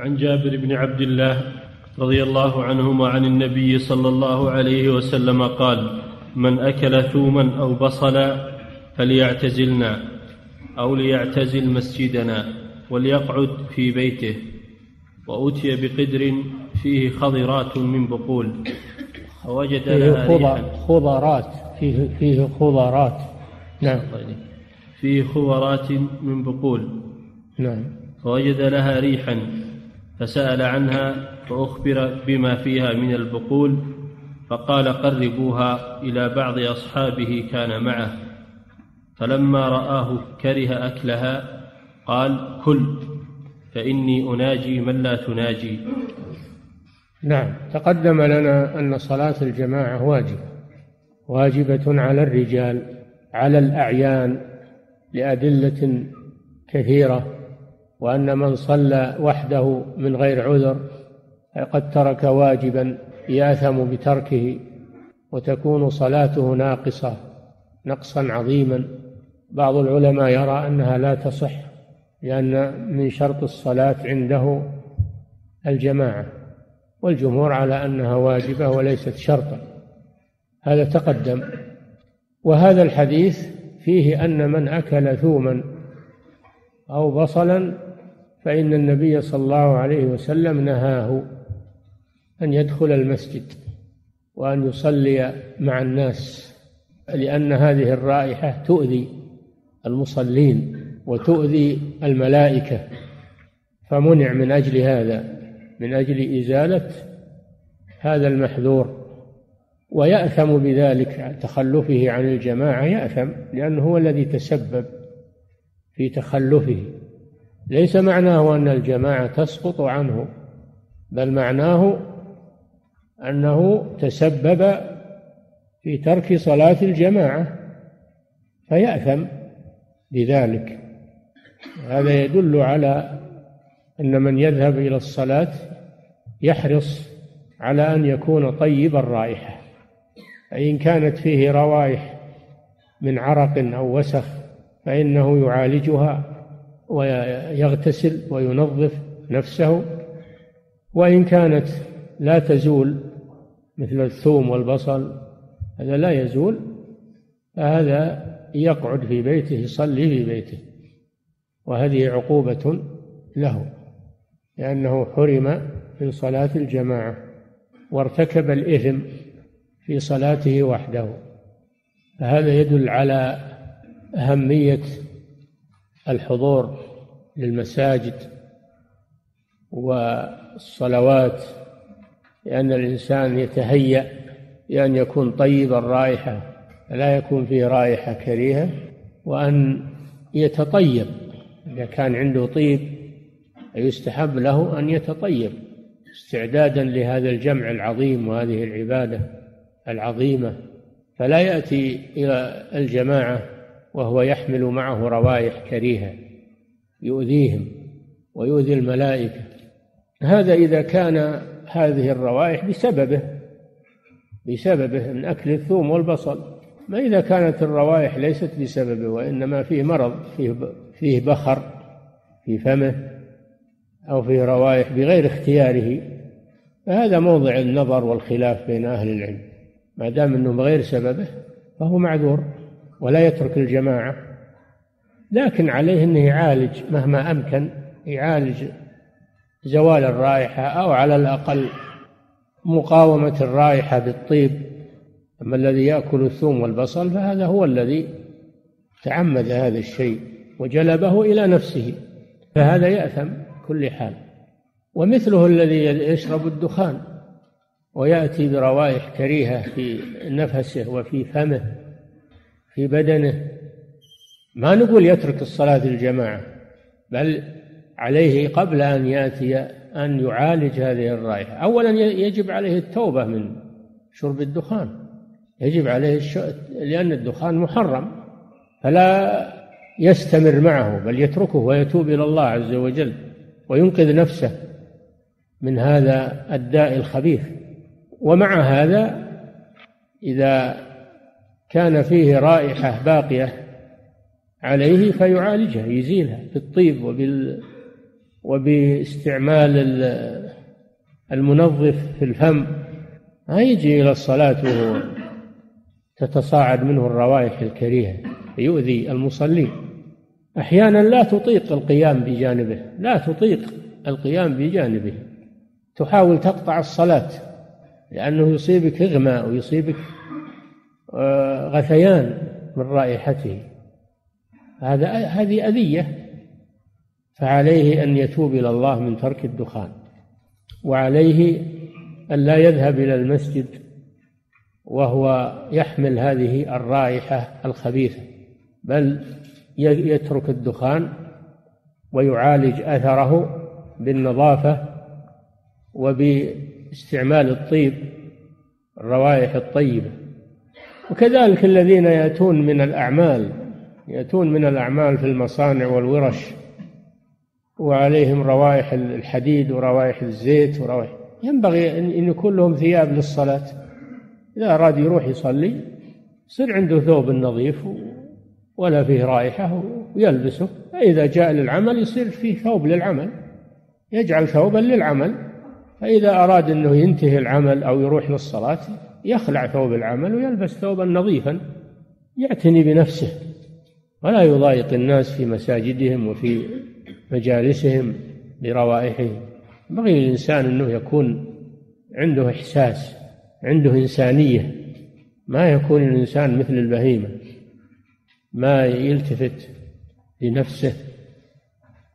عن جابر بن عبد الله رضي الله عنهما عن النبي صلى الله عليه وسلم قال من أكل ثوما أو بصلا فليعتزلنا أو ليعتزل مسجدنا وليقعد في بيته. واتي بقدر فيه خضرات من بقول. فوجد فيه خضرات. فيه فيه خضرات. نعم. فيه خضرات من بقول. نعم. فوجد لها ريحا. فسأل عنها فأخبر بما فيها من البقول فقال قربوها إلى بعض أصحابه كان معه. فلما رآه كره أكلها قال كل فإني أناجي من لا تناجي. نعم تقدم لنا أن صلاة الجماعة واجبة واجبة على الرجال على الأعيان لأدلة كثيرة. وأن من صلى وحده من غير عذر قد ترك واجبا يأثم بتركه وتكون صلاته ناقصة نقصا عظيما. بعض العلماء يرى أنها لا تصح لأن من شرط الصلاة عنده الجماعة والجمهور على أنها واجبة وليست شرطا. هذا تقدم. وهذا الحديث فيه أن من أكل ثوما أو بصلا فإن النبي صلى الله عليه وسلم نهاه أن يدخل المسجد وأن يصلي مع الناس لأن هذه الرائحة تؤذي المصلين وتؤذي الملائكة فمنع من أجل هذا من أجل إزالة هذا المحذور. ويأثم بذلك تخلفه عن الجماعة يأثم لأنه هو الذي تسبب في تخلفه. ليس معناه أن الجماعة تسقط عنه بل معناه أنه تسبب في ترك صلاة الجماعة فيأثم بذلك. هذا يدل على أن من يذهب إلى الصلاة يحرص على أن يكون طيب الرائحة فإن كانت فيه روائح من عرق أو وسخ فإنه يعالجها ويغتسل وينظف نفسه وإن كانت لا تزول مثل الثوم والبصل هذا لا يزول فهذا يقعد في بيته يصلي في بيته وهذه عقوبة له لأنه حرم من صلاة الجماعة وارتكب الإثم في صلاته وحده فهذا يدل على أهمية الحضور للمساجد والصلوات لأن الإنسان يتهيأ بأن يكون طيب الرائحة لا يكون فيه رائحة كريهة وأن يتطيب. إذا كان عنده طيب يستحب له أن يتطيب. استعدادا لهذا الجمع العظيم وهذه العبادة العظيمة. فلا يأتي إلى الجماعة وهو يحمل معه روائح كريهة يؤذيهم ويؤذي الملائكة. هذا إذا كان هذه الروائح بسببه بسببه من أكل الثوم والبصل. ما إذا كانت الروائح ليست بسببه وإنما فيه مرض فيه فيه بخر في فمه أو فيه روائح بغير اختياره. فهذا موضع النظر والخلاف بين أهل العلم. ما دام أنه بغير سببه فهو معذور. ولا يترك الجماعة. لكن عليه أنه يعالج مهما أمكن يعالج زوال الرائحة أو على الأقل مقاومة الرائحة بالطيب. أما الذي يأكل الثوم والبصل فهذا هو الذي تعمد هذا الشيء وجلبه إلى نفسه فهذا يأثم كل حال. ومثله الذي يشرب الدخان ويأتي بروائح كريهة في نفسه وفي فمه في بدنه. ما نقول يترك الصلاة الجماعة بل عليه قبل أن يأتي أن يعالج هذه الرائحة. أولا يجب عليه التوبة من شرب الدخان. يجب عليه الش... لأن الدخان محرم فلا يستمر معه بل يتركه ويتوب إلى الله عز وجل وينقذ نفسه من هذا الداء الخبيث. ومع هذا إذا كان فيه رائحة باقية عليه فيعالجها يزيلها بالطيب وبال وباستعمال المنظف في الفم. ما يجي إلى الصلاة وهو تتصاعد منه الروائح الكريهة يؤذي المصلين. أحيانا لا تطيق القيام بجانبه لا تطيق القيام بجانبه. تحاول تقطع الصلاة لأنه يصيبك إغماء ويصيبك غثيان من رائحته. هذا هذه أذية فعليه أن يتوب إلى الله من ترك الدخان وعليه أن لا يذهب إلى المسجد وهو يحمل هذه الرائحة الخبيثة بل يترك الدخان ويعالج أثره بالنظافة وباستعمال الطيب الروائح الطيبة. وكذلك الذين يأتون من الأعمال يأتون من الأعمال في المصانع والورش وعليهم روائح الحديد وروائح الزيت وروائح ينبغي أن يكون لهم ثياب للصلاة. إذا أراد يروح يصلي يصير عنده ثوب نظيف ولا فيه رائحة ويلبسه. فإذا جاء للعمل يصير فيه ثوب للعمل يجعل ثوبا للعمل. فإذا أراد أنه ينتهي العمل أو يروح للصلاة يخلع ثوب العمل ويلبس ثوبا نظيفا يعتني بنفسه ولا يضايق الناس في مساجدهم وفي مجالسهم بروائحهم ينبغي للإنسان أنه يكون عنده إحساس عنده إنسانية ما يكون الإنسان مثل البهيمة ما يلتفت لنفسه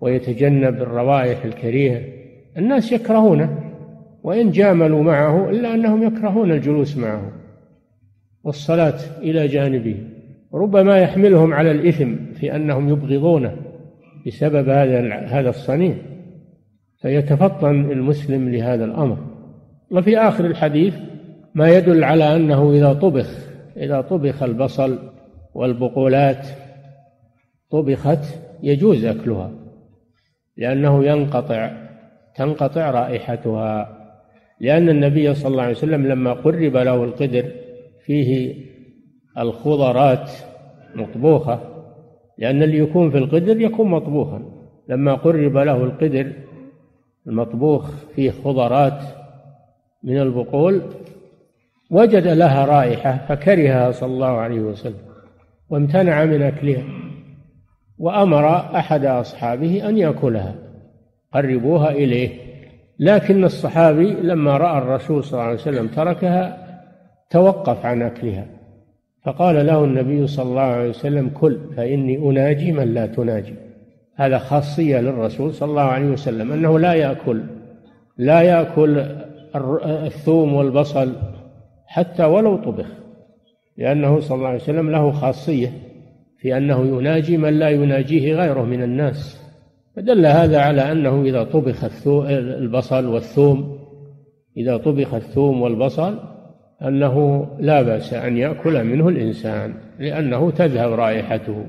ويتجنب الروائح الكريهة. الناس يكرهونه. وإن جاملوا معه إلا أنهم يكرهون الجلوس معه والصلاة إلى جانبه ربما يحملهم على الإثم في أنهم يبغضونه بسبب هذا هذا الصنيع. فيتفطن المسلم لهذا الأمر. وفي آخر الحديث ما يدل على أنه إذا طبخ إذا طبخ البصل والبقولات طبخت يجوز أكلها لأنه ينقطع تنقطع رائحتها. لأن النبي صلى الله عليه وسلم لما قرب له القدر فيه الخضرات مطبوخة لأن اللي يكون في القدر يكون مطبوخا. لما قرب له القدر المطبوخ فيه خضرات من البقول وجد لها رائحة فكرهها صلى الله عليه وسلم وامتنع من أكلها وأمر أحد أصحابه أن يأكلها. قربوها إليه. لكن الصحابي لما رأى الرسول صلى الله عليه وسلم تركها توقف عن أكلها فقال له النبي صلى الله عليه وسلم كل فإني أناجي من لا تناجي. هذا خاصية للرسول صلى الله عليه وسلم أنه لا يأكل لا يأكل الثوم والبصل حتى ولو طبخ لأنه صلى الله عليه وسلم له خاصية في أنه يناجي من لا يناجيه غيره من الناس. فدل هذا على أنه إذا طبخ البصل والثوم إذا طبخ الثوم والبصل أنه لا بأس أن يأكل منه الإنسان لأنه تذهب رائحته.